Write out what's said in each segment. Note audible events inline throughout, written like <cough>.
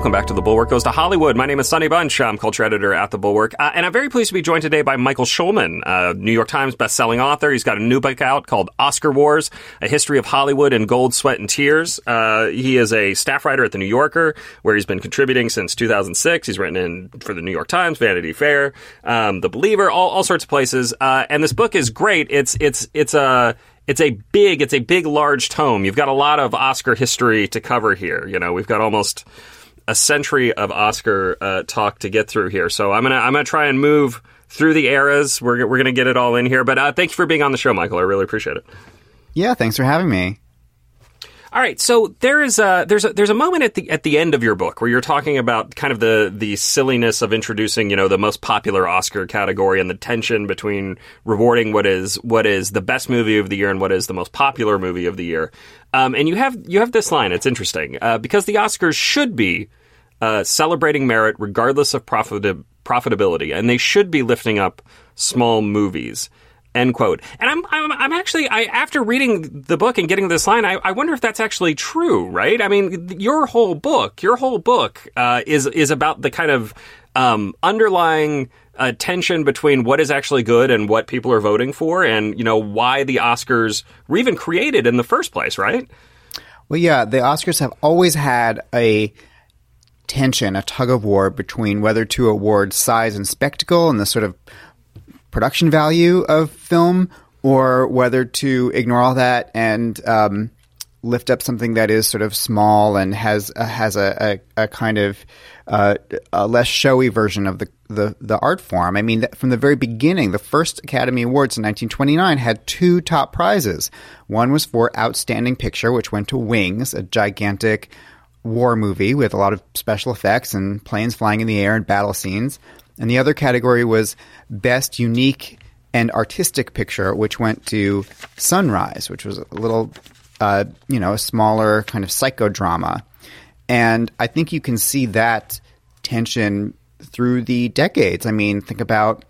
Welcome back to The Bulwark Goes to Hollywood. My name is Sonny Bunch. I'm culture editor at The Bulwark. Uh, and I'm very pleased to be joined today by Michael Schulman, uh, New York Times bestselling author. He's got a new book out called Oscar Wars, A History of Hollywood in Gold, Sweat, and Tears. Uh, he is a staff writer at The New Yorker, where he's been contributing since 2006. He's written in for The New York Times, Vanity Fair, um, The Believer, all, all sorts of places. Uh, and this book is great. It's, it's, it's a, it's a big, it's a big, large tome. You've got a lot of Oscar history to cover here. You know, we've got almost a century of Oscar uh, talk to get through here. So I'm gonna I'm gonna try and move through the eras. We're we're gonna get it all in here. But uh, thank you for being on the show, Michael. I really appreciate it. Yeah, thanks for having me. All right, so there is a there's a there's a moment at the at the end of your book where you're talking about kind of the the silliness of introducing you know the most popular Oscar category and the tension between rewarding what is what is the best movie of the year and what is the most popular movie of the year. Um, and you have you have this line. It's interesting uh, because the Oscars should be uh, celebrating merit regardless of profit- profitability, and they should be lifting up small movies. End quote. And I'm, I'm, I'm actually, I, after reading the book and getting this line, I, I wonder if that's actually true, right? I mean, your whole book, your whole book, uh, is, is about the kind of, um, underlying, uh, tension between what is actually good and what people are voting for and, you know, why the Oscars were even created in the first place, right? Well, yeah, the Oscars have always had a tension, a tug of war between whether to award size and spectacle and the sort of production value of film or whether to ignore all that and um, lift up something that is sort of small and has uh, has a, a, a kind of uh, a less showy version of the, the, the art form. I mean, from the very beginning, the first Academy Awards in 1929 had two top prizes. One was for Outstanding Picture, which went to Wings, a gigantic war movie with a lot of special effects and planes flying in the air and battle scenes. And the other category was Best Unique and Artistic Picture, which went to Sunrise, which was a little, uh, you know, a smaller kind of psychodrama. And I think you can see that tension through the decades. I mean, think about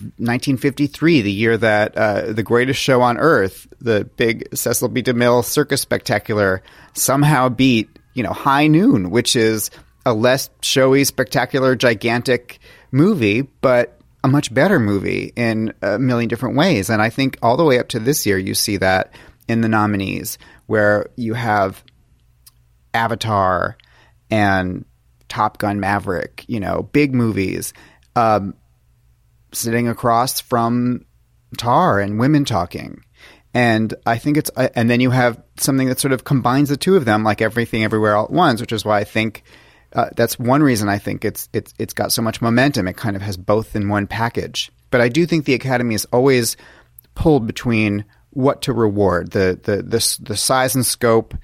1953, the year that uh, the greatest show on earth, the big Cecil B. DeMille Circus Spectacular, somehow beat, you know, High Noon, which is a less showy, spectacular, gigantic movie, but a much better movie in a million different ways. And I think all the way up to this year, you see that in the nominees, where you have Avatar and Top Gun Maverick, you know, big movies, um, sitting across from Tar and Women Talking. And I think it's, and then you have something that sort of combines the two of them, like everything everywhere all at once, which is why I think uh, that's one reason I think it's it's it's got so much momentum. It kind of has both in one package. But I do think the Academy is always pulled between what to reward the the the, the size and scope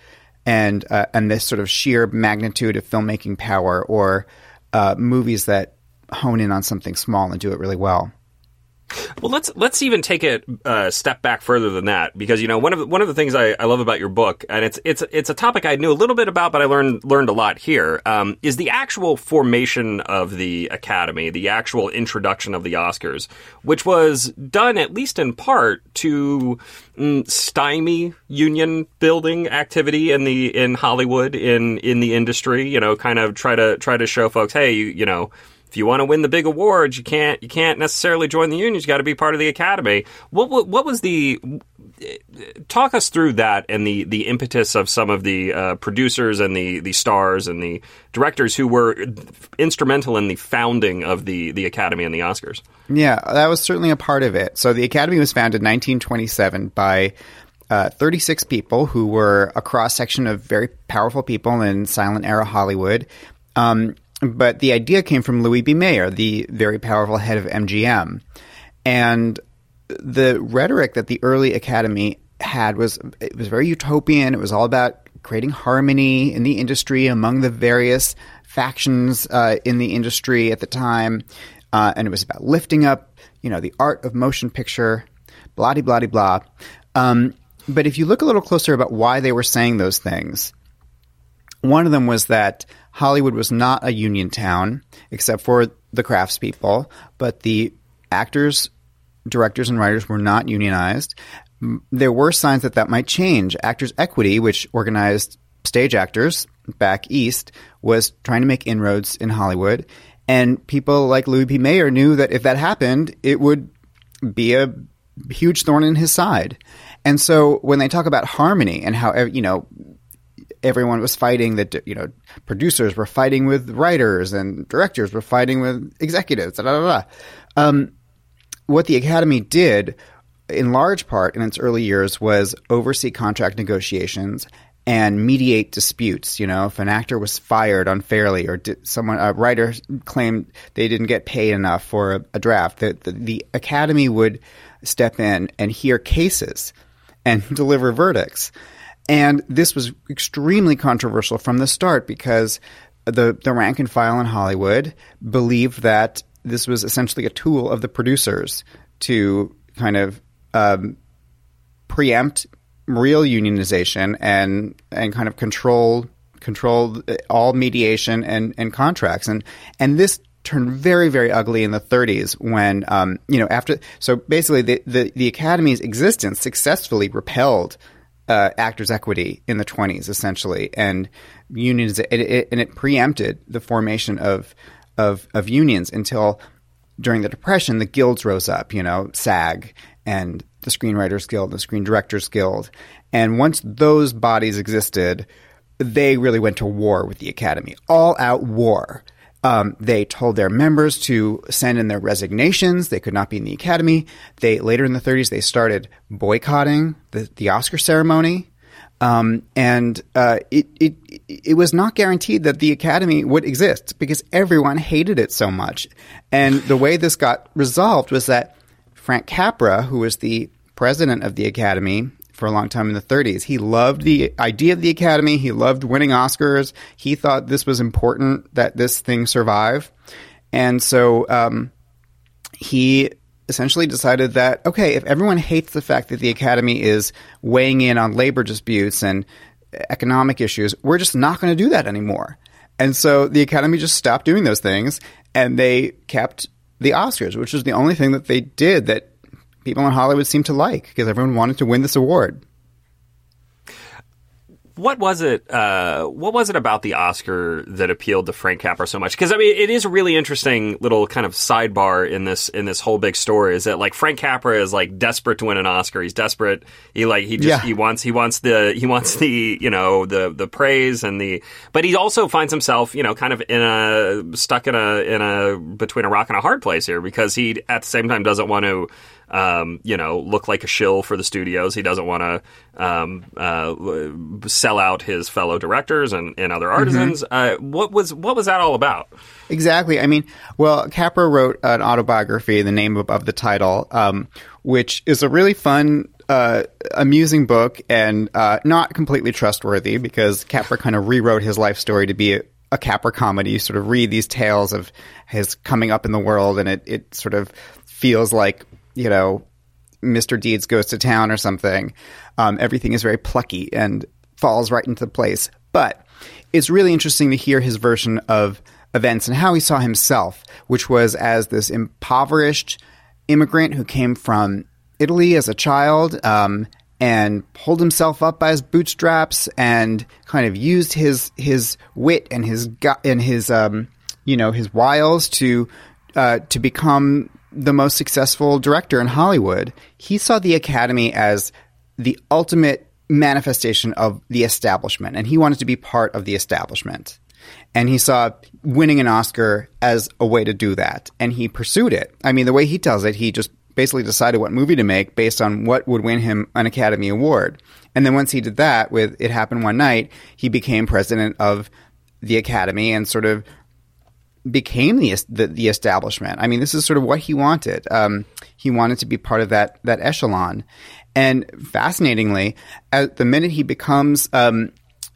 and uh, and this sort of sheer magnitude of filmmaking power or uh, movies that hone in on something small and do it really well. Well, let's let's even take it a step back further than that because you know one of the, one of the things I, I love about your book and it's it's it's a topic I knew a little bit about but I learned learned a lot here um, is the actual formation of the Academy, the actual introduction of the Oscars, which was done at least in part to mm, stymie union building activity in the in Hollywood in in the industry. You know, kind of try to try to show folks, hey, you, you know if you want to win the big awards, you can't you can't necessarily join the union. You got to be part of the academy. What, what, what was the talk us through that and the the impetus of some of the uh, producers and the the stars and the directors who were instrumental in the founding of the the academy and the Oscars. Yeah, that was certainly a part of it. So the academy was founded in 1927 by uh, 36 people who were a cross section of very powerful people in silent era Hollywood. Um, but the idea came from Louis B. Mayer, the very powerful head of MGM. And the rhetoric that the early Academy had was it was very utopian. It was all about creating harmony in the industry among the various factions uh, in the industry at the time, uh, and it was about lifting up, you know, the art of motion picture, blah blah blah blah. Um, but if you look a little closer about why they were saying those things, one of them was that Hollywood was not a union town, except for the craftspeople, but the actors, directors, and writers were not unionized. There were signs that that might change. Actors Equity, which organized stage actors, back east was trying to make inroads in Hollywood. And people like Louis B. Mayer knew that if that happened, it would be a huge thorn in his side. And so when they talk about harmony and how, you know, everyone was fighting that, you know, producers were fighting with writers and directors were fighting with executives, da, da, da, um, what the Academy did in large part in its early years was oversee contract negotiations and mediate disputes. You know, if an actor was fired unfairly or someone a writer claimed they didn't get paid enough for a, a draft, the, the, the Academy would step in and hear cases and <laughs> deliver verdicts. And this was extremely controversial from the start because the the rank and file in Hollywood believed that this was essentially a tool of the producers to kind of um, preempt real unionization and and kind of control control all mediation and, and contracts. And and this turned very very ugly in the 30s when um, you know after so basically the, the, the academy's existence successfully repelled uh, actors equity in the 20s essentially and unions it, it, and it preempted the formation of of of unions until during the depression the guilds rose up you know SAG and the Screenwriters Guild, the Screen Directors Guild. And once those bodies existed, they really went to war with the Academy, all out war. Um, they told their members to send in their resignations. They could not be in the Academy. They later in the 30s they started boycotting the, the Oscar ceremony. Um, and uh, it, it it was not guaranteed that the Academy would exist because everyone hated it so much. And the way this got resolved was that Frank Capra, who was the president of the Academy for a long time in the 30s, he loved the idea of the Academy. He loved winning Oscars. He thought this was important that this thing survive. And so um, he essentially decided that, okay, if everyone hates the fact that the Academy is weighing in on labor disputes and economic issues, we're just not going to do that anymore. And so the Academy just stopped doing those things and they kept the Oscars, which was the only thing that they did that people in Hollywood seemed to like because everyone wanted to win this award what was it? Uh, what was it about the Oscar that appealed to Frank Capra so much? Because I mean, it is a really interesting little kind of sidebar in this in this whole big story. Is that like Frank Capra is like desperate to win an Oscar? He's desperate. He like he just yeah. he wants he wants the he wants the you know the the praise and the but he also finds himself you know kind of in a stuck in a in a between a rock and a hard place here because he at the same time doesn't want to um, you know, look like a shill for the studios. He doesn't want to um, uh, sell out his fellow directors and, and other artisans. Mm-hmm. Uh, what was what was that all about? Exactly. I mean, well, Capra wrote an autobiography, the name of, of the title, um, which is a really fun uh, amusing book and uh, not completely trustworthy because Capra kind of rewrote his life story to be a, a Capra comedy. You sort of read these tales of his coming up in the world, and it, it sort of feels like you know, Mr. Deeds goes to town or something. Um, everything is very plucky and falls right into place. But it's really interesting to hear his version of events and how he saw himself, which was as this impoverished immigrant who came from Italy as a child um, and pulled himself up by his bootstraps and kind of used his his wit and his and his um, you know his wiles to uh, to become the most successful director in Hollywood, he saw the Academy as the ultimate manifestation of the establishment, and he wanted to be part of the establishment. And he saw winning an Oscar as a way to do that, and he pursued it. I mean, the way he tells it, he just basically decided what movie to make based on what would win him an Academy Award. And then once he did that with It Happened One Night, he became president of the Academy and sort of became the, the, the establishment. I mean, this is sort of what he wanted. Um, he wanted to be part of that that echelon. And fascinatingly, at the minute he becomes um,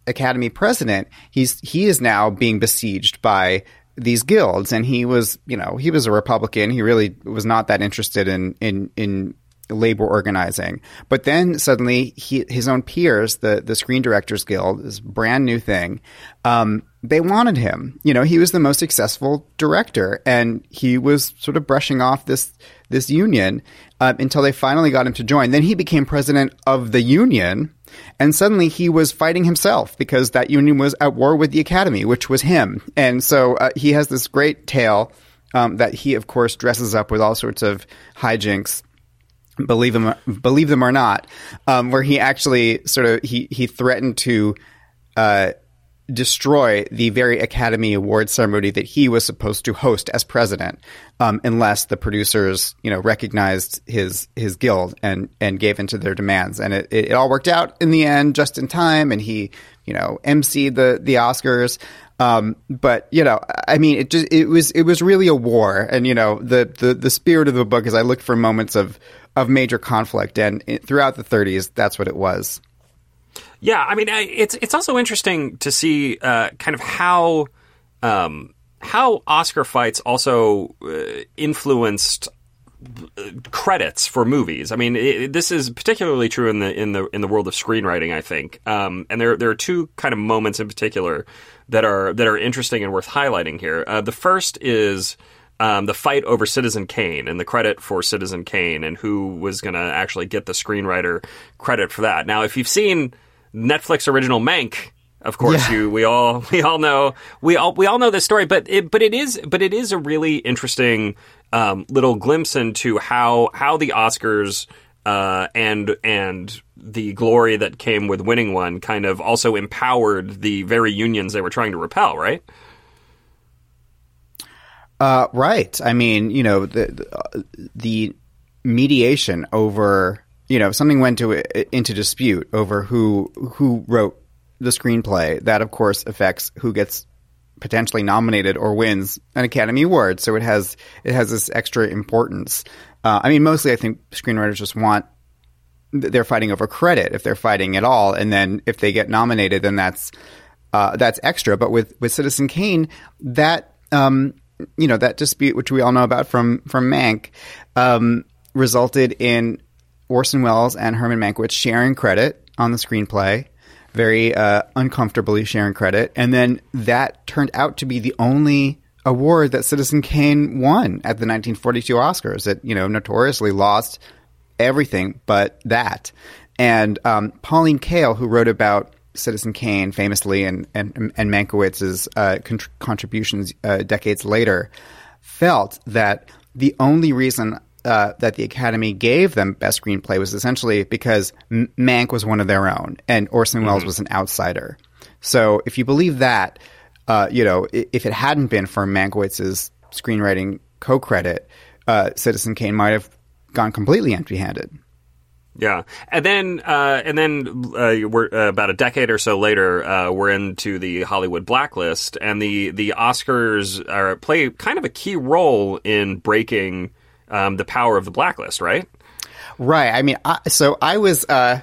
Academy president, he's he is now being besieged by these guilds, and he was, you know, he was a Republican. He really was not that interested in in in labor organizing. But then suddenly, he, his own peers, the the Screen Directors Guild, this brand new thing, um, they wanted him. You know, he was the most successful director, and he was sort of brushing off this this union uh, until they finally got him to join. Then he became president of the union, And suddenly he was fighting himself because that union was at war with the Academy, which was him. And so uh, he has this great tale um, that he, of course, dresses up with all sorts of hijinks believe them believe them or not, um, where he actually sort of he he threatened to uh, destroy the very Academy Award ceremony that he was supposed to host as president, um, unless the producers you know recognized his his guild and and gave into their demands, and it, it, all worked out in the end just in time, and he you know emceed the the Oscars. Um, but you know, I mean, it just it was it was really a war, and you know, the the the spirit of the book is I looked for moments of of major conflict, and throughout the 30s, that's what it was. Yeah, I mean, it's it's also interesting to see uh, kind of how um, how Oscar fights also uh, influenced uh, credits for movies. I mean, it, this is particularly true in the in the in the world of screenwriting. I think, um, and there there are two kind of moments in particular that are that are interesting and worth highlighting here. Uh, the first is um, the fight over Citizen Kane and the credit for Citizen Kane and who was going to actually get the screenwriter credit for that. Now, if you've seen Netflix original Mank, of course, yeah. you we all <laughs> we all know we all we all know this story, but it but it is but it is a really interesting um, little glimpse into how how the Oscars uh, and and the glory that came with winning one kind of also empowered the very unions they were trying to repel, right? Uh, right. I mean, you know, the, the mediation over, you know, something went to into dispute over who who wrote the screenplay. That, of course, affects who gets potentially nominated or wins an Academy Award. So it has it has this extra importance. Uh, I mean, mostly I think screenwriters just want they're fighting over credit if they're fighting at all, and then if they get nominated, then that's uh, that's extra. But with with Citizen Kane, that um, you know that dispute, which we all know about from from Mank, um, resulted in Orson Welles and Herman Mankiewicz sharing credit on the screenplay, very uh, uncomfortably sharing credit, and then that turned out to be the only award that Citizen Kane won at the 1942 Oscars. It you know notoriously lost everything but that, and um, Pauline Kael, who wrote about Citizen Kane famously and and, and Mankiewicz's uh, contributions uh, decades later felt that the only reason uh, that the Academy gave them Best Screenplay was essentially because M- Mank was one of their own and Orson mm-hmm. Welles was an outsider. So if you believe that, uh, you know, if it hadn't been for Mankiewicz's screenwriting co-credit, uh, Citizen Kane might have gone completely empty-handed. Yeah, and then uh, and then uh, we're uh, about a decade or so later, uh, we're into the Hollywood blacklist, and the the Oscars are, play kind of a key role in breaking um, the power of the blacklist, right? Right. I mean, I, so I was. Uh,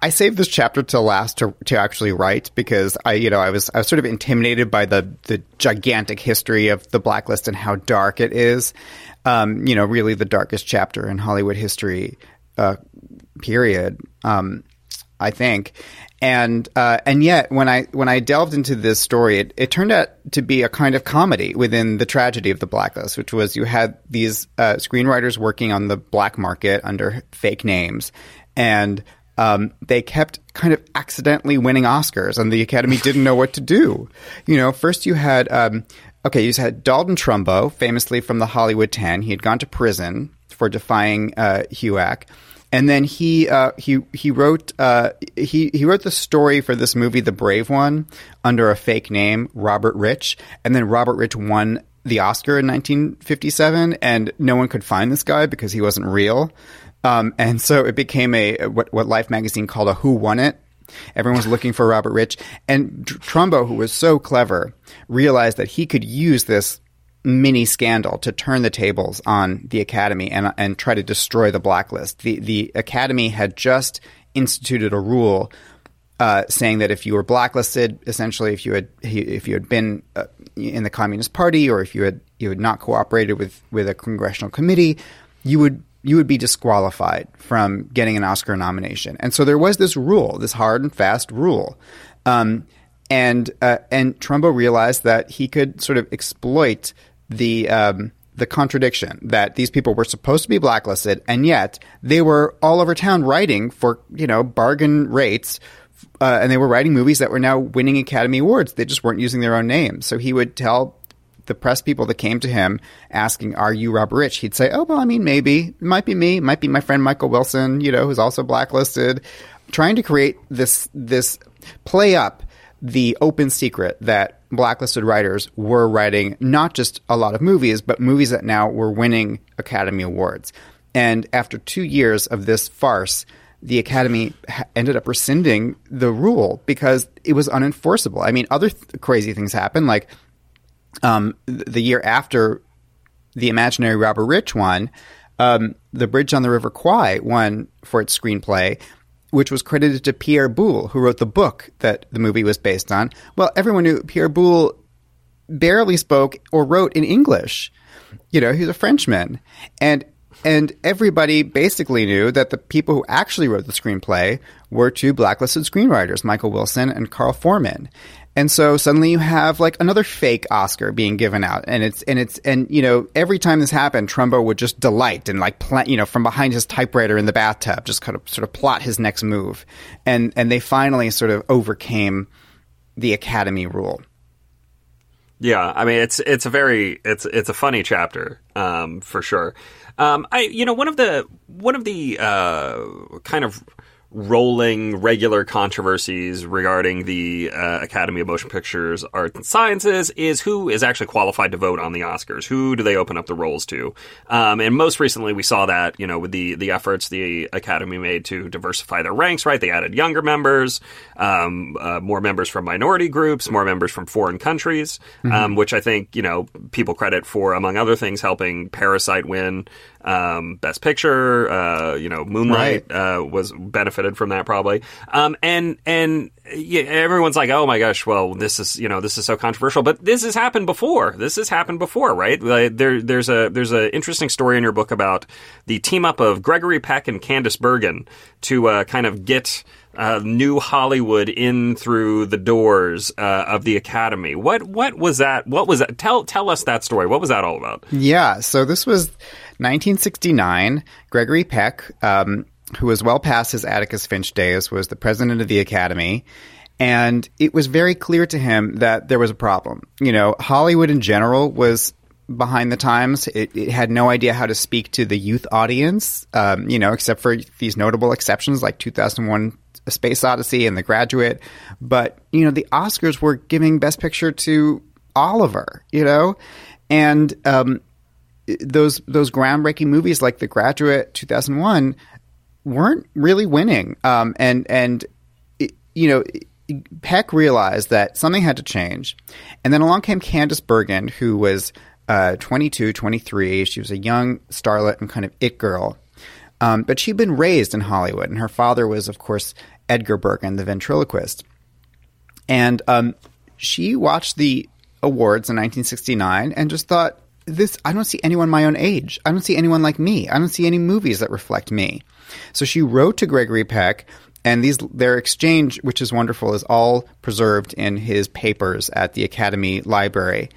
I saved this chapter till last to to actually write because I you know I was I was sort of intimidated by the the gigantic history of the blacklist and how dark it is. Um, you know, really the darkest chapter in Hollywood history uh, period. Um, I think, and uh, and yet when I when I delved into this story, it, it, turned out to be a kind of comedy within the tragedy of the blacklist, which was you had these uh, screenwriters working on the black market under fake names, and um, they kept kind of accidentally winning Oscars, and the Academy didn't know what to do. You know, first you had um, okay, you had Dalton Trumbo, famously from the Hollywood Ten. He had gone to prison for defying uh, HUAC. And then he uh, he he wrote uh, he he wrote the story for this movie, The Brave One, under a fake name, Robert Rich. And then Robert Rich won the Oscar in 1957, and no one could find this guy because he wasn't real. Um, and so it became a what what Life magazine called a Who Won It. Everyone was looking for Robert Rich, and Trumbo, who was so clever, realized that he could use this mini scandal to turn the tables on the Academy and and try to destroy the blacklist. The the Academy had just instituted a rule uh, saying that if you were blacklisted, essentially, if you had if you had been uh, in the Communist Party or if you had you had not cooperated with with a congressional committee, you would you would be disqualified from getting an Oscar nomination. And so there was this rule, this hard and fast rule. Um, and uh, and Trumbo realized that he could sort of exploit the um, the contradiction that these people were supposed to be blacklisted, and yet they were all over town writing for you know bargain rates. Uh, and they were writing movies that were now winning Academy Awards. They just weren't using their own names. So he would tell the press people that came to him asking, "Are you Robert Rich?" He'd say, "Oh, well, I mean, maybe it might be me, it might be my friend Michael Wilson, you know, who's also blacklisted." Trying to create this this play up the open secret that blacklisted writers were writing not just a lot of movies, but movies that now were winning Academy Awards. And after two years of this farce, the Academy ended up rescinding the rule because it was unenforceable. I mean, other th- crazy things happened, like um, the year after the imaginary Robert Rich won, um, The Bridge on the River Kwai won for its screenplay, which was credited to Pierre Boulle, who wrote the book that the movie was based on. Well, everyone knew Pierre Boulle barely spoke or wrote in English. You know, he's a Frenchman. And and everybody basically knew that the people who actually wrote the screenplay were two blacklisted screenwriters, Michael Wilson and Carl Foreman. And so suddenly you have like another fake Oscar being given out, and it's and it's and you know every time this happened, Trumbo would just delight and like plant you know from behind his typewriter in the bathtub, just kind of sort of plot his next move, and and they finally sort of overcame the Academy rule. Yeah, I mean it's it's a very it's it's a funny chapter um, for sure. Um, I you know one of the one of the uh, kind of rolling regular controversies regarding the uh, Academy of Motion Pictures Arts and Sciences is who is actually qualified to vote on the Oscars. Who do they open up the rolls to? Um, and most recently, we saw that you know with the the efforts the Academy made to diversify their ranks. Right, they added younger members, um, uh, more members from minority groups, more members from foreign countries, mm-hmm. um, which I think you know people credit for among other things helping Parasite win um, Best Picture. Uh, you know, Moonlight right. uh, was benefited from that probably. Um, and and yeah, everyone's like, oh my gosh, well, this is you know this is so controversial, but this has happened before. This has happened before, right? Like, there there's a there's an interesting story in your book about the team up of Gregory Peck and Candice Bergen to uh, kind of get. Uh, new Hollywood in through the doors uh, of the Academy. What what was that? What was that? Tell tell us that story. What was that all about? Yeah, so this was 1969, Gregory Peck, um, who was well past his Atticus Finch days, was the president of the Academy. And it was very clear to him that there was a problem. You know, Hollywood in general was behind the times. It, it, had no idea how to speak to the youth audience, um, you know, except for these notable exceptions like 2001 A Space Odyssey and The Graduate. But, you know, the Oscars were giving Best Picture to Oliver, you know? And um, those those groundbreaking movies like The Graduate, 2001, weren't really winning. Um, and and it, you know, Peck realized that something had to change, and then along came Candice Bergen, who was uh, 22, 23. She was a young starlet and kind of it girl. Um, but she'd been raised in Hollywood, and her father was, of course, Edgar Bergen, the ventriloquist. And um, she watched the awards in 1969 and just thought, this I don't see anyone my own age. I don't see anyone like me. I don't see any movies that reflect me. So she wrote to Gregory Peck and these their exchange, which is wonderful, is all preserved in his papers at the Academy Library.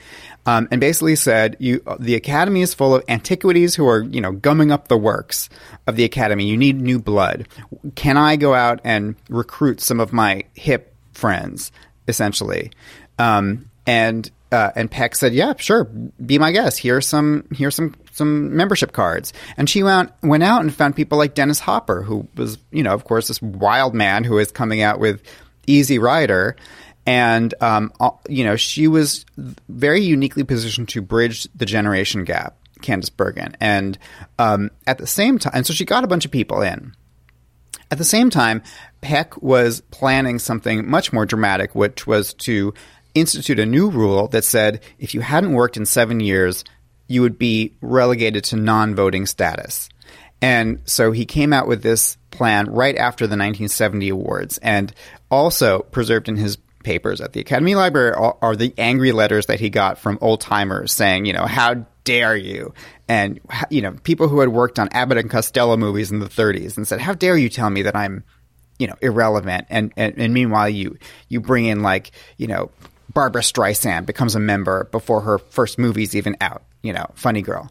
Um, and basically said, "You, the Academy is full of antiquities who are, you know, gumming up the works of the Academy. You need new blood. Can I go out and recruit some of my hip friends, essentially?" Um, and uh, and Peck said, "Yeah, sure, be my guest. Here's some here's some some membership cards." And she went went out and found people like Dennis Hopper, who was you know of course this wild man who is coming out with Easy Rider, and um, you know she was very uniquely positioned to bridge the generation gap. Candice Bergen, and um, at the same time, so she got a bunch of people in. At the same time, Peck was planning something much more dramatic, which was to institute a new rule that said if you hadn't worked in seven years, you would be relegated to non voting status. And so he came out with this plan right after the 1970 awards and also preserved in his papers at the Academy Library are, are the angry letters that he got from old timers saying, you know, how dare you? And, you know, people who had worked on Abbott and Costello movies in the 30s and said, how dare you tell me that I'm, you know, irrelevant? And, and, and meanwhile, you, you bring in like, you know, Barbra Streisand becomes a member before her first movie's even out. You know, Funny Girl.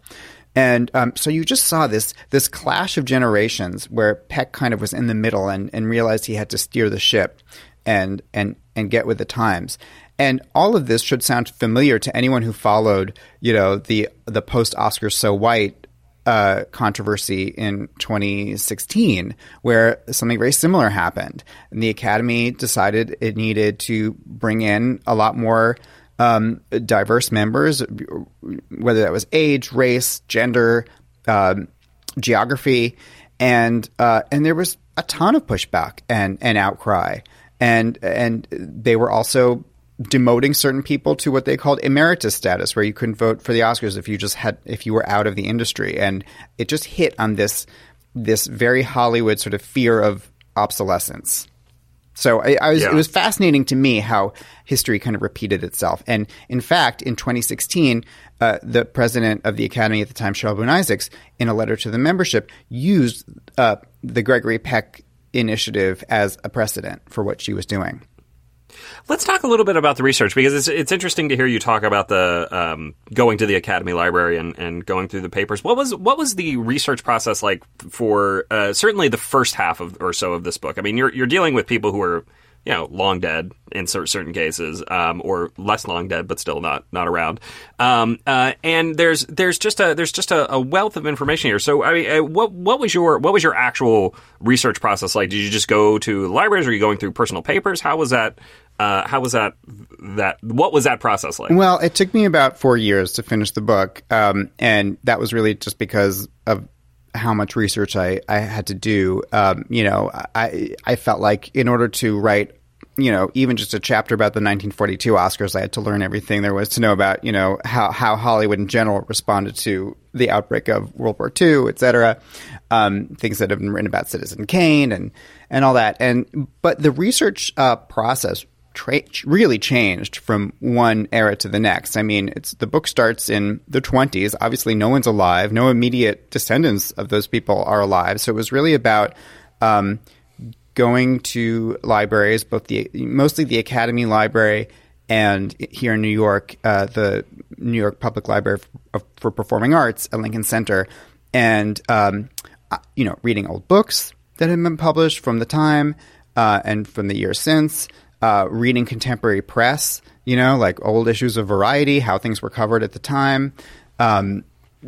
And um, so you just saw this this clash of generations where Peck kind of was in the middle and, and realized he had to steer the ship and and and get with the times. And all of this should sound familiar to anyone who followed, you know, the the post Oscar so white uh, controversy in 2016, where something very similar happened. And the Academy decided it needed to bring in a lot more um, diverse members, whether that was age, race, gender, um, geography, and uh, and there was a ton of pushback and, and outcry, and and they were also demoting certain people to what they called emeritus status, where you couldn't vote for the Oscars if you just had if you were out of the industry, and it just hit on this this very Hollywood sort of fear of obsolescence. So I, I was, Yeah. it was fascinating to me how history kind of repeated itself. And in fact, in 2016, uh, the president of the Academy at the time, Cheryl Boone Isaacs, in a letter to the membership, used uh, the Gregory Peck initiative as a precedent for what she was doing. Let's talk a little bit about the research because it's it's interesting to hear you talk about the um, going to the Academy Library and, and going through the papers. What was what was the research process like for uh, certainly the first half of or so of this book? I mean, you're you're dealing with people who are you know long dead in certain cases, um, or less long dead but still not not around. Um, uh, and there's there's just a there's just a, a wealth of information here. So I mean, uh, what what was your what was your actual research process like? Did you just go to libraries? Were you going through personal papers? How was that? Uh, how was that? That what was that process like? Well, it took me about four years to finish the book, um, and that was really just because of how much research I, I had to do. Um, you know, I I felt like in order to write, you know, even just a chapter about the 1942 Oscars, I had to learn everything there was to know about, you know, how how Hollywood in general responded to the outbreak of World War II, et cetera. Um, things that have been written about Citizen Kane and and all that. And but the research uh, process tra- really changed from one era to the next. I mean, it's the book starts in the 20s. Obviously, no one's alive. No immediate descendants of those people are alive. So it was really about um, going to libraries, both the mostly the Academy Library and here in New York, uh, the New York Public Library for, for Performing Arts at Lincoln Center, and um, you know, reading old books that had been published from the time uh, and from the years since, uh, reading contemporary press, you know, like old issues of Variety, how things were covered at the time. Um,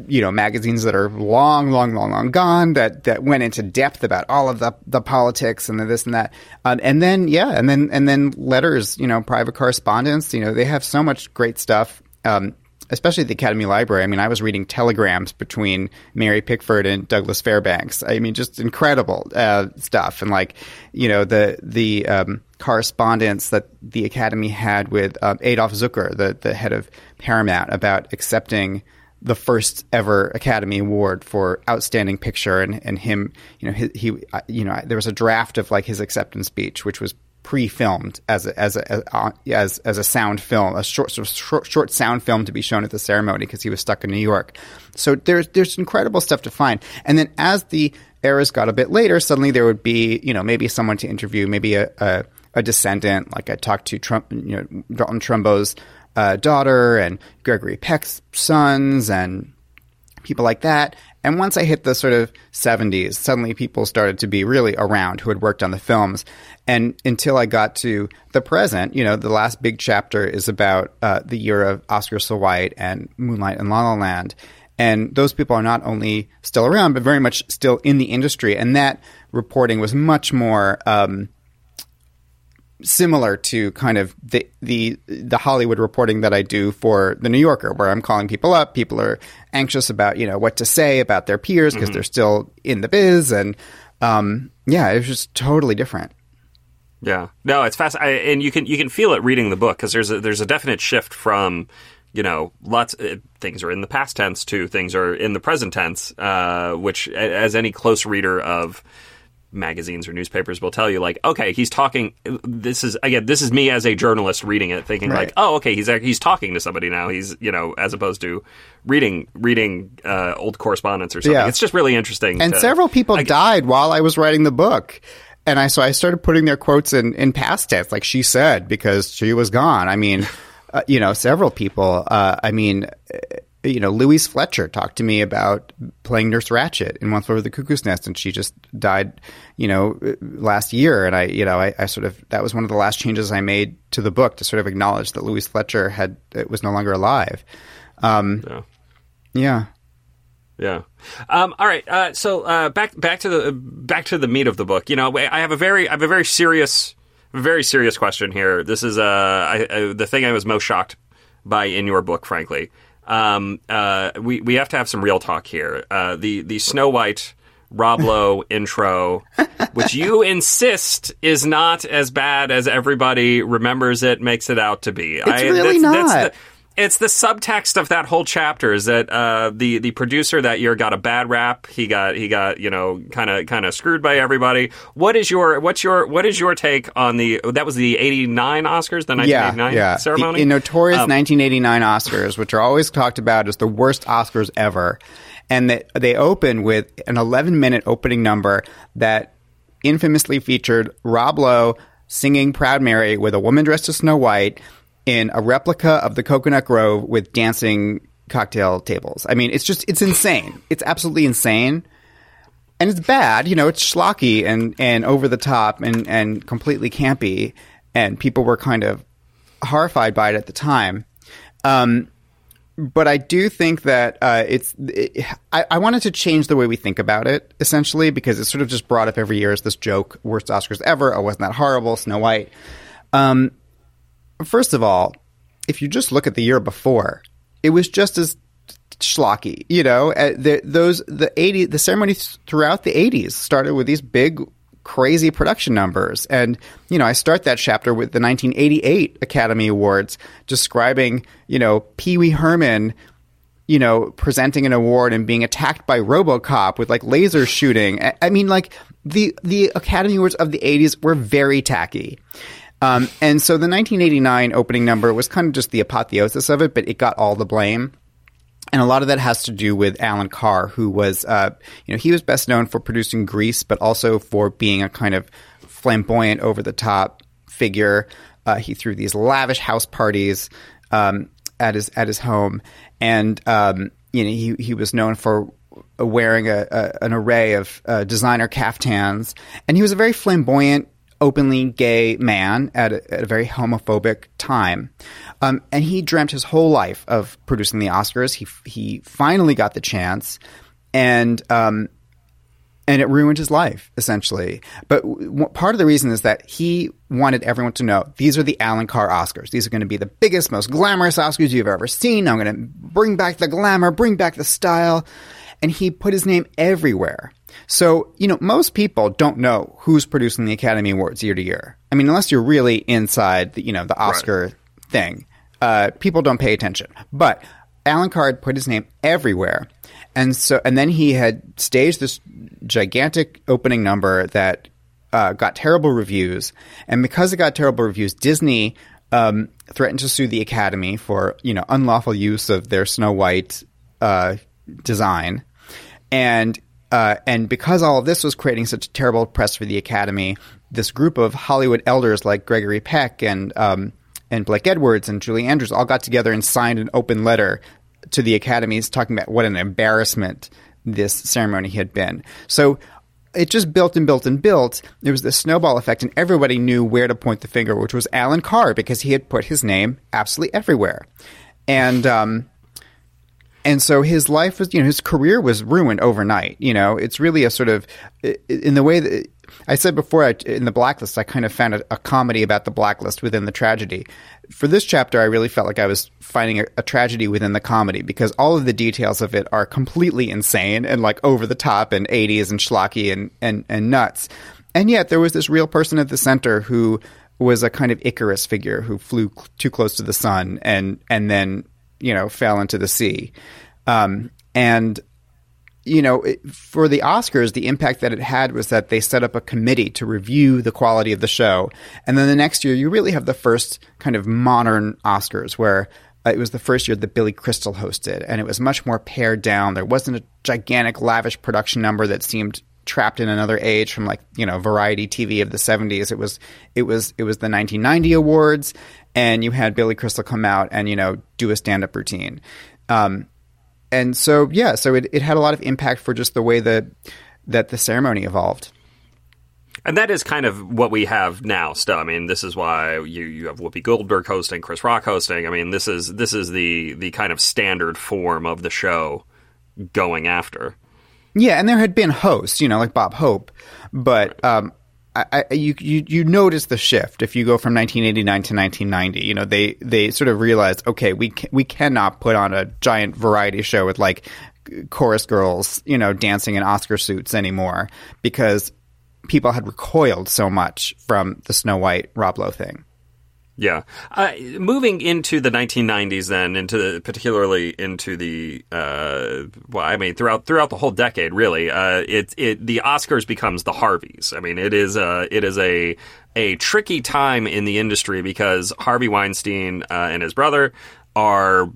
you know, magazines that are long, long, long, long gone that, that went into depth about all of the, the politics and the this and that. Um, and then, yeah, and then, and then letters, you know, private correspondence, you know, they have so much great stuff. Um, especially at the Academy Library. I mean, I was reading telegrams between Mary Pickford and Douglas Fairbanks. I mean, just incredible uh, stuff, and like, you know, the the um, correspondence that the Academy had with um, Adolph Zukor, the the head of Paramount, about accepting the first ever Academy Award for Outstanding Picture, and and him, you know, he, he uh, you know, there was a draft of like his acceptance speech, which was pre-filmed as a, as a, uh, as as a sound film, a short sort of short, short sound film to be shown at the ceremony because he was stuck in New York. So there's there's incredible stuff to find. And then as the eras got a bit later, suddenly there would be you know maybe someone to interview, maybe a a, a descendant. Like I talked to Trump, you know, Dalton Trumbo's uh, daughter and Gregory Peck's sons and people like that. And once I hit the sort of 70s, suddenly people started to be really around who had worked on the films. And until I got to the present, you know, the last big chapter is about uh, the year of Oscar So White and Moonlight and La La Land. And those people are not only still around, but very much still in the industry. And that reporting was much more um, similar to kind of the, the the Hollywood reporting that I do for the New Yorker, where I'm calling people up. People are anxious about you know what to say about their peers because they're still in the biz, and um, yeah, it was just totally different. Yeah, no, it's fast, I, and you can you can feel it reading the book because there's a, there's a definite shift from you know lots uh, things are in the past tense to things are in the present tense, uh, which as any close reader of magazines or newspapers will tell you like okay he's talking this is again this is me as a journalist reading it thinking Right. like oh okay he's he's talking to somebody now he's you know as opposed to reading reading uh, old correspondence or something Yeah. it's just really interesting And to- several people died while I was writing the book. and I so I started putting their quotes in in past tense, like she said, because she was gone. I mean, <laughs> uh, you know, several people. Uh, I mean. You know, Louise Fletcher talked to me about playing Nurse Ratched in Once Over the Cuckoo's Nest, and she just died, you know, last year. And I, you know, I, I, sort of that was one of the last changes I made to the book to sort of acknowledge that Louise Fletcher had was no longer alive. Um, yeah. yeah. Yeah. Um, all right. Uh, so uh, back back to the back to the meat of the book. You know, I have a very I have a very serious very serious question here. This is uh, I, uh, the thing I was most shocked by in your book, frankly. Um, uh, we we have to have some real talk here. Uh, the the Snow White Rob Lowe <laughs> intro, which you insist is not as bad as everybody remembers it, makes it out to be. It's I, really that's, not. That's the, it's the subtext of that whole chapter is that uh, the the producer that year got a bad rap. He got he got you know kind of kind of screwed by everybody. What is your what's your what is your take on the that was the eighty nine Oscars the nineteen eighty nine yeah, ceremony the, notorious um, nineteen eighty nine Oscars, which are always talked about as the worst Oscars ever, and they they open with an eleven minute opening number that infamously featured Rob Lowe singing "Proud Mary" with a woman dressed as Snow White in a replica of the Cocoanut Grove with dancing cocktail tables. I mean, it's just it's insane. It's absolutely insane. And it's bad, you know, it's schlocky and, and over the top and, and completely campy. And people were kind of horrified by it at the time. Um, but I do think that uh, it's. It, I, I, wanted to change the way we think about it, essentially, because it's sort of just brought up every year as this joke: worst Oscars ever. Oh, wasn't that horrible? Snow White. Um, First of all, if you just look at the year before, it was just as schlocky. You know, uh, the, those the eighty the ceremonies throughout the eighties started with these big crazy production numbers. And, you know, I start that chapter with the 1988 Academy Awards describing, you know, Pee Wee Herman, you know, presenting an award and being attacked by Robocop with like laser shooting. I mean, like the, the Academy Awards of the 80s were very tacky. Um, and so the 1989 opening number was kind of just the apotheosis of it, but it got all the blame. And a lot of that has to do with Allan Carr, who was, uh, you know, he was best known for producing Grease, but also for being a kind of flamboyant, over the top figure. Uh, he threw these lavish house parties um, at his at his home, and um, you know he he was known for wearing a, a an array of uh, designer caftans, and he was a very flamboyant openly gay man at a, at a very homophobic time. Um, and he dreamt his whole life of producing the Oscars. He, he finally got the chance and, um, and it ruined his life essentially. But w- part of the reason is that he wanted everyone to know these are the Allan Carr Oscars. These are going to be the biggest, most glamorous Oscars you've ever seen. I'm going to bring back the glamour, bring back the style. And he put his name everywhere. So, you know, most people don't know who's producing the Academy Awards year to year. I mean, unless you're really inside the, you know, the Oscar right. thing, uh, people don't pay attention. But Allan Carr put his name everywhere. And so, and then he had staged this gigantic opening number that uh, got terrible reviews. And because it got terrible reviews, Disney um, threatened to sue the Academy for, you know, unlawful use of their Snow White uh, design. And uh, and because all of this was creating such terrible press for the Academy, this group of Hollywood elders like Gregory Peck and um, and Blake Edwards and Julie Andrews all got together and signed an open letter to the academies talking about what an embarrassment this ceremony had been. So it just built and built and built. There was this snowball effect, and everybody knew where to point the finger, which was Allan Carr because he had put his name absolutely everywhere. And um, and so his life was, you know, his career was ruined overnight. You know, it's really a sort of in the way that I said before I, in the blacklist, I kind of found a, a, comedy about the blacklist within the tragedy. For this chapter, I really felt like I was finding a, a, tragedy within the comedy because all of the details of it are completely insane and like over the top and 80s and schlocky and, and, and nuts. And yet there was this real person at the center who was a kind of Icarus figure who flew too close to the sun and, and then you know, fell into the sea. Um, and you know, for the Oscars, the impact that it had was that they set up a committee to review the quality of the show. And then the next year, you really have the first kind of modern Oscars where uh, it was the first year that Billy Crystal hosted, and it was much more pared down. There wasn't a gigantic, lavish production number that seemed trapped in another age from like you know variety TV of the 70s. It was it was it was the 1990 awards, and you had Billy Crystal come out and you know do a stand up routine. Um, and so yeah, so it, it had a lot of impact for just the way that that the ceremony evolved. And that is kind of what we have now. Still, I mean, this is why you, you have Whoopi Goldberg hosting, Chris Rock hosting. I mean, this is this is the the kind of standard form of the show going after. Yeah, and there had been hosts, you know, like Bob Hope, but um, I, I, you, you you notice the shift if you go from 1989 to 1990. You know, they they sort of realized, okay, we can, we cannot put on a giant variety show with like chorus girls, you know, dancing in Oscar suits anymore because people had recoiled so much from the Snow White Rob Lowe thing. Yeah, uh, moving into the 1990s, then into the, particularly into the uh, well, I mean throughout throughout the whole decade, really, uh, it it the Oscars becomes the Harveys. I mean, it is a it is a a tricky time in the industry because Harvey Weinstein uh, and his brother are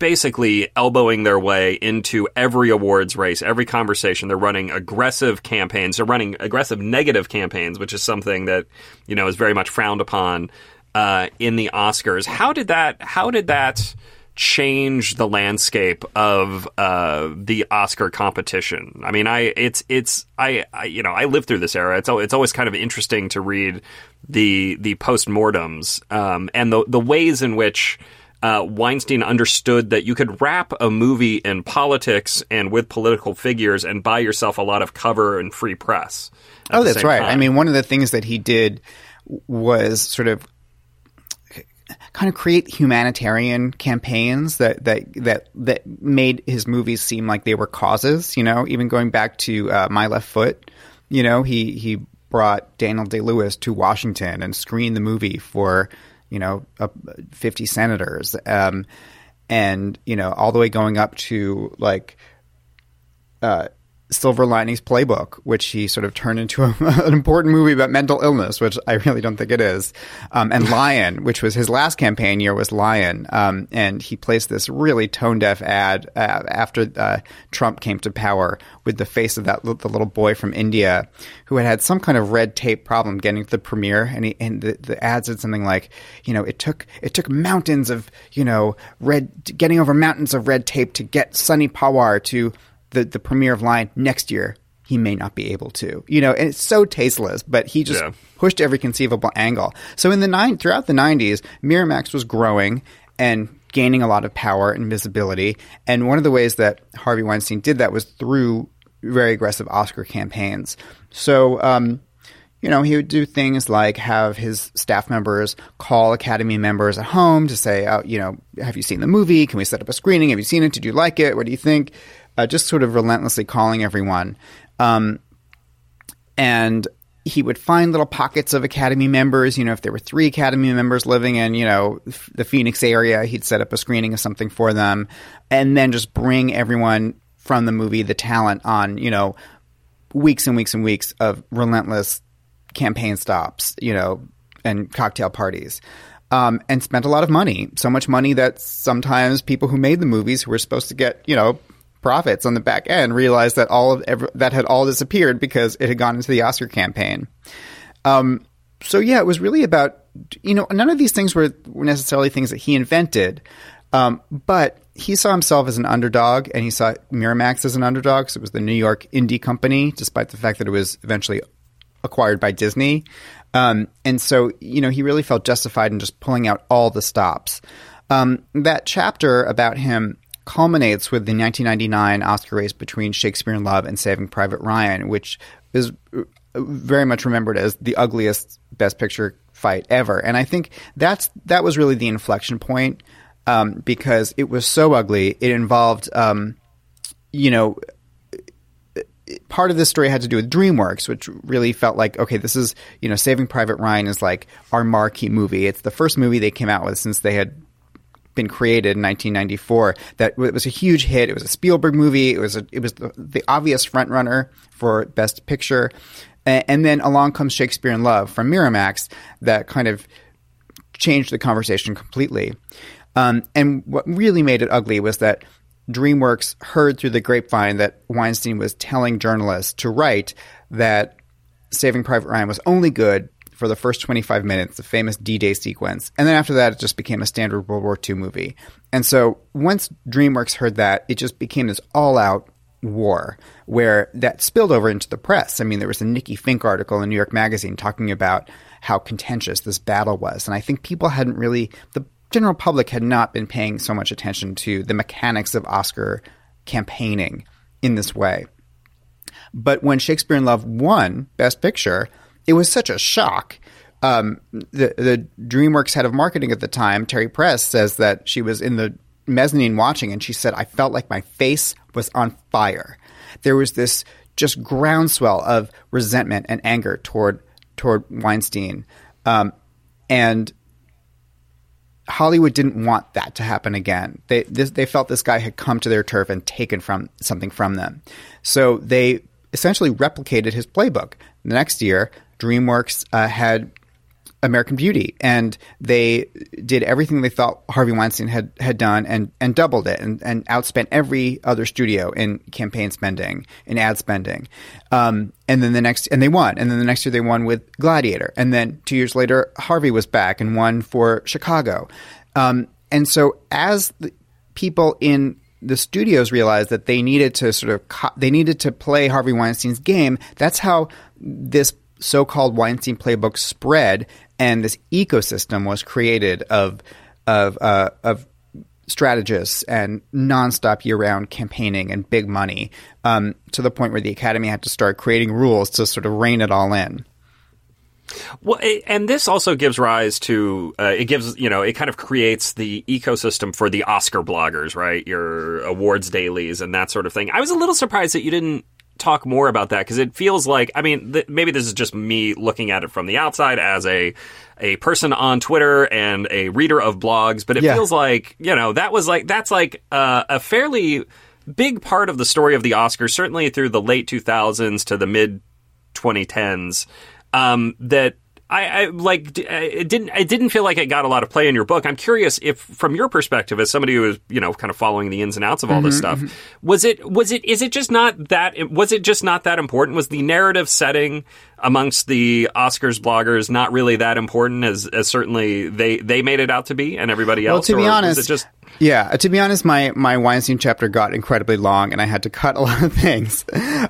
basically elbowing their way into every awards race, every conversation. They're running aggressive campaigns. They're running aggressive negative campaigns, which is something that you know is very much frowned upon uh, in the Oscars. How did that? How did that? change the landscape of uh, the Oscar competition. I mean, I it's it's I, I, you know I lived through this era. It's it's always kind of interesting to read the the postmortems um, and the the ways in which. Uh, Weinstein understood that you could wrap a movie in politics and with political figures and buy yourself a lot of cover and free press. Oh, that's right. Time. I mean, one of the things that he did was sort of kind of create humanitarian campaigns that that that that made his movies seem like they were causes. You know, even going back to uh, My Left Foot, you know, he he brought Daniel Day Lewis to Washington and screened the movie for you know uh, fifty senators, um, and you know all the way going up to like. Uh, Silver Linings Playbook, which he sort of turned into a, <laughs> an important movie about mental illness, which I really don't think it is. Um, and <laughs> Lion, which was his last campaign year, was Lion. Um, and he placed this really tone deaf ad uh, after uh, Trump came to power with the face of that the little boy from India who had had some kind of red tape problem getting to the premiere. And, he, and the, the ad said something like, you know, it took it took mountains of you know red getting over mountains of red tape to get Sunny Pawar to the the premiere of Lion next year, he may not be able to. You know, and it's so tasteless, but he just yeah. pushed every conceivable angle. So in the nine throughout the '90s, Miramax was growing and gaining a lot of power and visibility. And one of the ways that Harvey Weinstein did that was through very aggressive Oscar campaigns. So. Um, you know, he would do things like have his staff members call Academy members at home to say, oh, you know, have you seen the movie? Can we set up a screening? Have you seen it? Did you like it? What do you think? Uh, just sort of relentlessly calling everyone. Um, and he would find little pockets of Academy members. You know, if there were three Academy members living in, you know, the Phoenix area, he'd set up a screening of something for them, and then just bring everyone from the movie, the talent, on, you know, weeks and weeks and weeks of relentless campaign stops, you know, and cocktail parties. Um, and spent a lot of money. So much money that sometimes people who made the movies who were supposed to get, you know, profits on the back end realized that all of every, that had all disappeared because it had gone into the Oscar campaign. Um, so yeah, it was really about you know none of these things were necessarily things that he invented, um, but he saw himself as an underdog, and he saw Miramax as an underdog. because it was the New York indie company, despite the fact that it was eventually acquired by Disney. Um, and so you know he really felt justified in just pulling out all the stops. Um, that chapter about him culminates with the 1999 Oscar race between Shakespeare in Love and Saving Private Ryan, which is very much remembered as the ugliest Best Picture fight ever. And I think that's that was really the inflection point um, because it was so ugly. It involved, um, you know. Part of this story had to do with DreamWorks, which really felt like, okay, this is, you know, Saving Private Ryan is like our marquee movie. It's the first movie they came out with since they had been created in 1994 that it was a huge hit. It was a Spielberg movie. It was a, it was the, the obvious frontrunner for Best Picture. And, and then along comes Shakespeare in Love from Miramax that kind of changed the conversation completely. Um, and what really made it ugly was that DreamWorks heard through the grapevine that Weinstein was telling journalists to write that Saving Private Ryan was only good for the first 25 minutes, the famous D Day sequence. And then after that, it just became a standard World War II movie. And so once DreamWorks heard that, it just became this all out war where that spilled over into the press. I mean, there was a Nikki Finke article in New York Magazine talking about how contentious this battle was. And I think people hadn't really, the general public had not been paying so much attention to the mechanics of Oscar campaigning in this way. But when Shakespeare in Love won Best Picture, it was such a shock. Um, the the DreamWorks head of marketing at the time, Terry Press, says that she was in the mezzanine watching, and she said, "I felt like my face was on fire." There was this just groundswell of resentment and anger toward toward Weinstein, um, and Hollywood didn't want that to happen again. They this, they felt this guy had come to their turf and taken from something from them, so they essentially replicated his playbook. The next year, DreamWorks uh, had American Beauty, and they did everything they thought Harvey Weinstein had, had done and, and doubled it and, and outspent every other studio in campaign spending, in ad spending. Um, and then the next, and they won. And then the next year they won with Gladiator. And then two years later, Harvey was back and won for Chicago. Um, and so as people in the studios realized that they needed to sort of co- they needed to play Harvey Weinstein's game. That's how this so-called Weinstein playbook spread, and this ecosystem was created of of uh, of strategists and nonstop year-round campaigning and big money um, to the point where the Academy had to start creating rules to sort of rein it all in. Well, and this also gives rise to uh, it gives you know it kind of creates the ecosystem for the Oscar bloggers, right? Your awards dailies and that sort of thing. I was a little surprised that you didn't talk more about that because it feels like I mean th- maybe this is just me looking at it from the outside as a a person on Twitter and a reader of blogs, but it yeah. feels like you know that was like that's like uh, a fairly big part of the story of the Oscars, certainly through the late 2000s to the mid 2010s um, that I, I, like it didn't it didn't feel like it got a lot of play in your book. I'm curious if from your perspective as somebody who is, you know, kind of following the ins and outs of all mm-hmm, this stuff, mm-hmm. was it was it is it just not that was it just not that important? Was the narrative setting amongst the Oscars bloggers not really that important as, as certainly they they made it out to be and everybody else? Well, to be honest, just yeah, uh, to be honest, my, my Weinstein chapter got incredibly long, and I had to cut a <laughs> lot of things,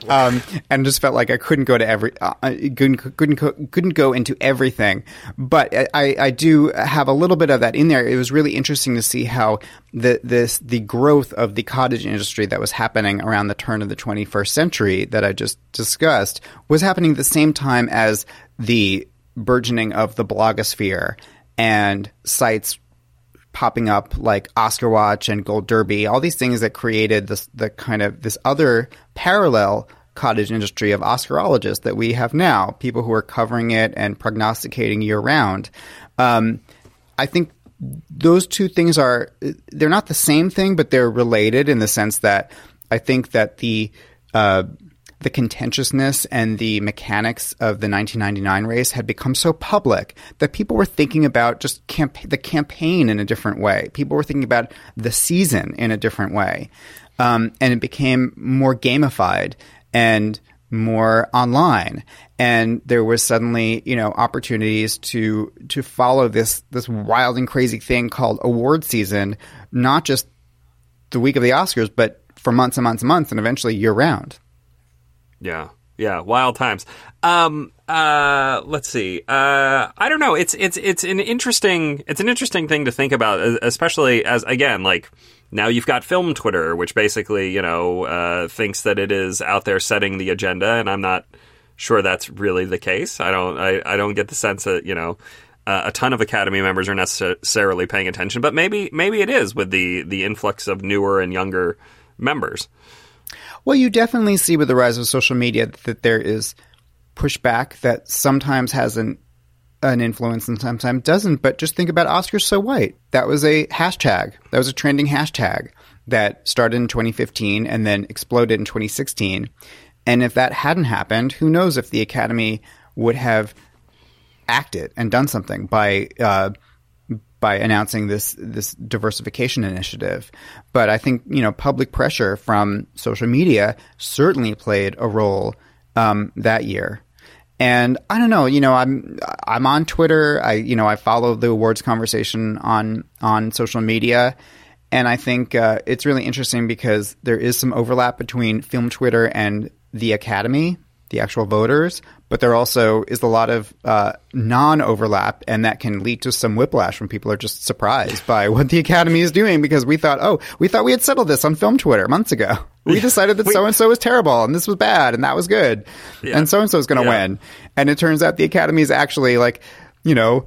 um, and just felt like I couldn't go to every uh, couldn't couldn't couldn't go into everything. But I, I do have a little bit of that in there. It was really interesting to see how the this the growth of the cottage industry that was happening around the turn of the 21st century that I just discussed was happening at the same time as the burgeoning of the blogosphere and sites popping up like Oscar Watch and Gold Derby, all these things that created this the kind of this other parallel cottage industry of Oscarologists that we have now, people who are covering it and prognosticating year round. Um, I think those two things are they're not the same thing, but they're related in the sense that I think that the uh, the contentiousness and the mechanics of the 1999 race had become so public that people were thinking about just camp- the campaign in a different way. People were thinking about the season in a different way. Um, and it became more gamified and more online and there was suddenly you know opportunities to to follow this this wild and crazy thing called award season not just the week of the oscars but for months and months and months and eventually year round yeah. Yeah, wild times. Um, uh, let's see. Uh, I don't know. It's it's it's an interesting it's an interesting thing to think about, especially as again, like now you've got film Twitter, which basically you know uh, thinks that it is out there setting the agenda, and I'm not sure that's really the case. I don't I, I don't get the sense that you know. Uh, a ton of Academy members are necessarily paying attention, but maybe maybe it is with the the influx of newer and younger members. Well, you definitely see with the rise of social media that there is pushback that sometimes has an an influence and sometimes doesn't. But just think about Oscars So White. That was a hashtag. That was a trending hashtag that started in 2015 and then exploded in 2016. And if that hadn't happened, who knows if the Academy would have acted and done something by uh, by announcing this this diversification initiative. But I think you know public pressure from social media certainly played a role um, that year. And I don't know, you know, I'm I'm on Twitter. I you know I follow the awards conversation on on social media, and I think uh, it's really interesting because there is some overlap between film Twitter and the Academy, the actual voters, but there also is a lot of uh, non overlap, and that can lead to some whiplash when people are just surprised by what the Academy is doing because we thought, oh, we thought we had settled this on film Twitter months ago. We decided that so and so was terrible and this was bad and that was good, yeah. and so and so is going to yeah. win. And it turns out the Academy is actually like, you know,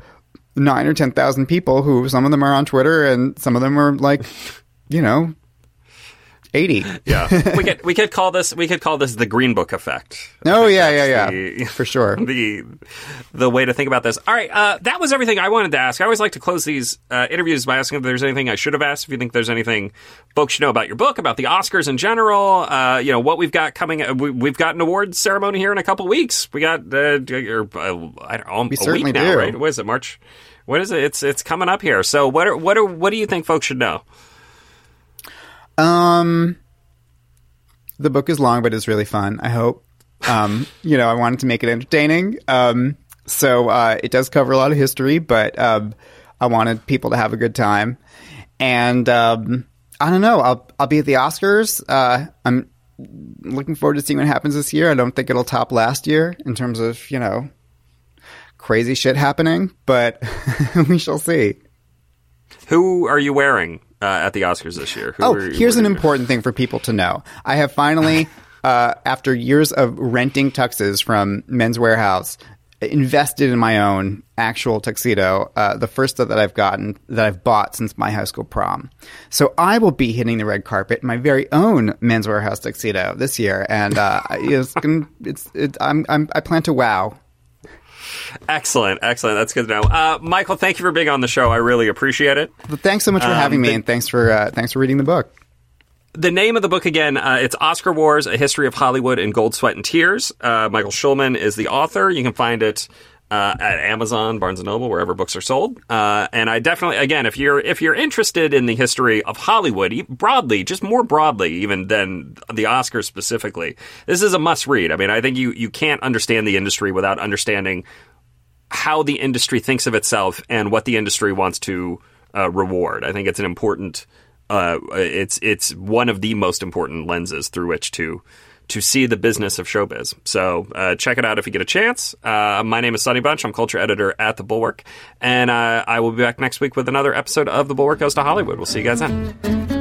nine or 10,000 people who some of them are on Twitter and some of them are like, you know, 80. yeah. <laughs> We could we could call this we could call this the Green Book effect. Oh yeah, yeah, yeah. The, <laughs> For sure. The the way to think about this. All right, uh, that was everything I wanted to ask. I always like to close these uh, interviews by asking if there's anything I should have asked. If you think there's anything folks should know about your book, about the Oscars in general, uh, you know what we've got coming. Uh, we, have got an awards ceremony here in a couple weeks. We got uh, or, uh, I don't know, we a week now, do. right? What is it, March? What is it? It's it's coming up here. So what are, what are, what do you think folks should know? Um the book is long, but it's really fun. I hope. Um, <laughs> you know, I wanted to make it entertaining. Um, so uh, it does cover a lot of history, but um, I wanted people to have a good time. And um, I don't know. I'll I'll be at the Oscars. Uh, I'm looking forward to seeing what happens this year. I don't think it'll top last year in terms of you know crazy shit happening, but <laughs> we shall see. Who are you wearing uh, at the Oscars this year? Who oh, here's an important thing for people to know. I have finally, <laughs> uh, after years of renting tuxes from Men's Wearhouse, invested in my own actual tuxedo, uh, the first that I've gotten, that I've bought since my high school prom. So I will be hitting the red carpet in my very own Men's Wearhouse tuxedo this year, and uh, <laughs> it's, it's it, I'm, I'm, I plan to wow Excellent, excellent. That's good to know. Uh, Michael, thank you for being on the show. I really appreciate it. Well, thanks so much for um, having me, the, and thanks for uh, thanks for reading the book. The name of the book again, uh, it's Oscar Wars: A History of Hollywood in Gold, Sweat, and Tears. Uh, Michael Schulman is the author. You can find it uh, at Amazon, Barnes and Noble, wherever books are sold. Uh, and I definitely, again, if you're if you're interested in the history of Hollywood broadly, just more broadly even than the Oscars specifically, this is a must read. I mean, I think you you can't understand the industry without understanding how the industry thinks of itself and what the industry wants to uh, reward. I think it's an important. Uh, it's it's one of the most important lenses through which to to see the business of showbiz. So uh, check it out if you get a chance. Uh, my name is Sonny Bunch. I'm culture editor at The Bulwark, and uh, I will be back next week with another episode of The Bulwark Goes to Hollywood. We'll see you guys then.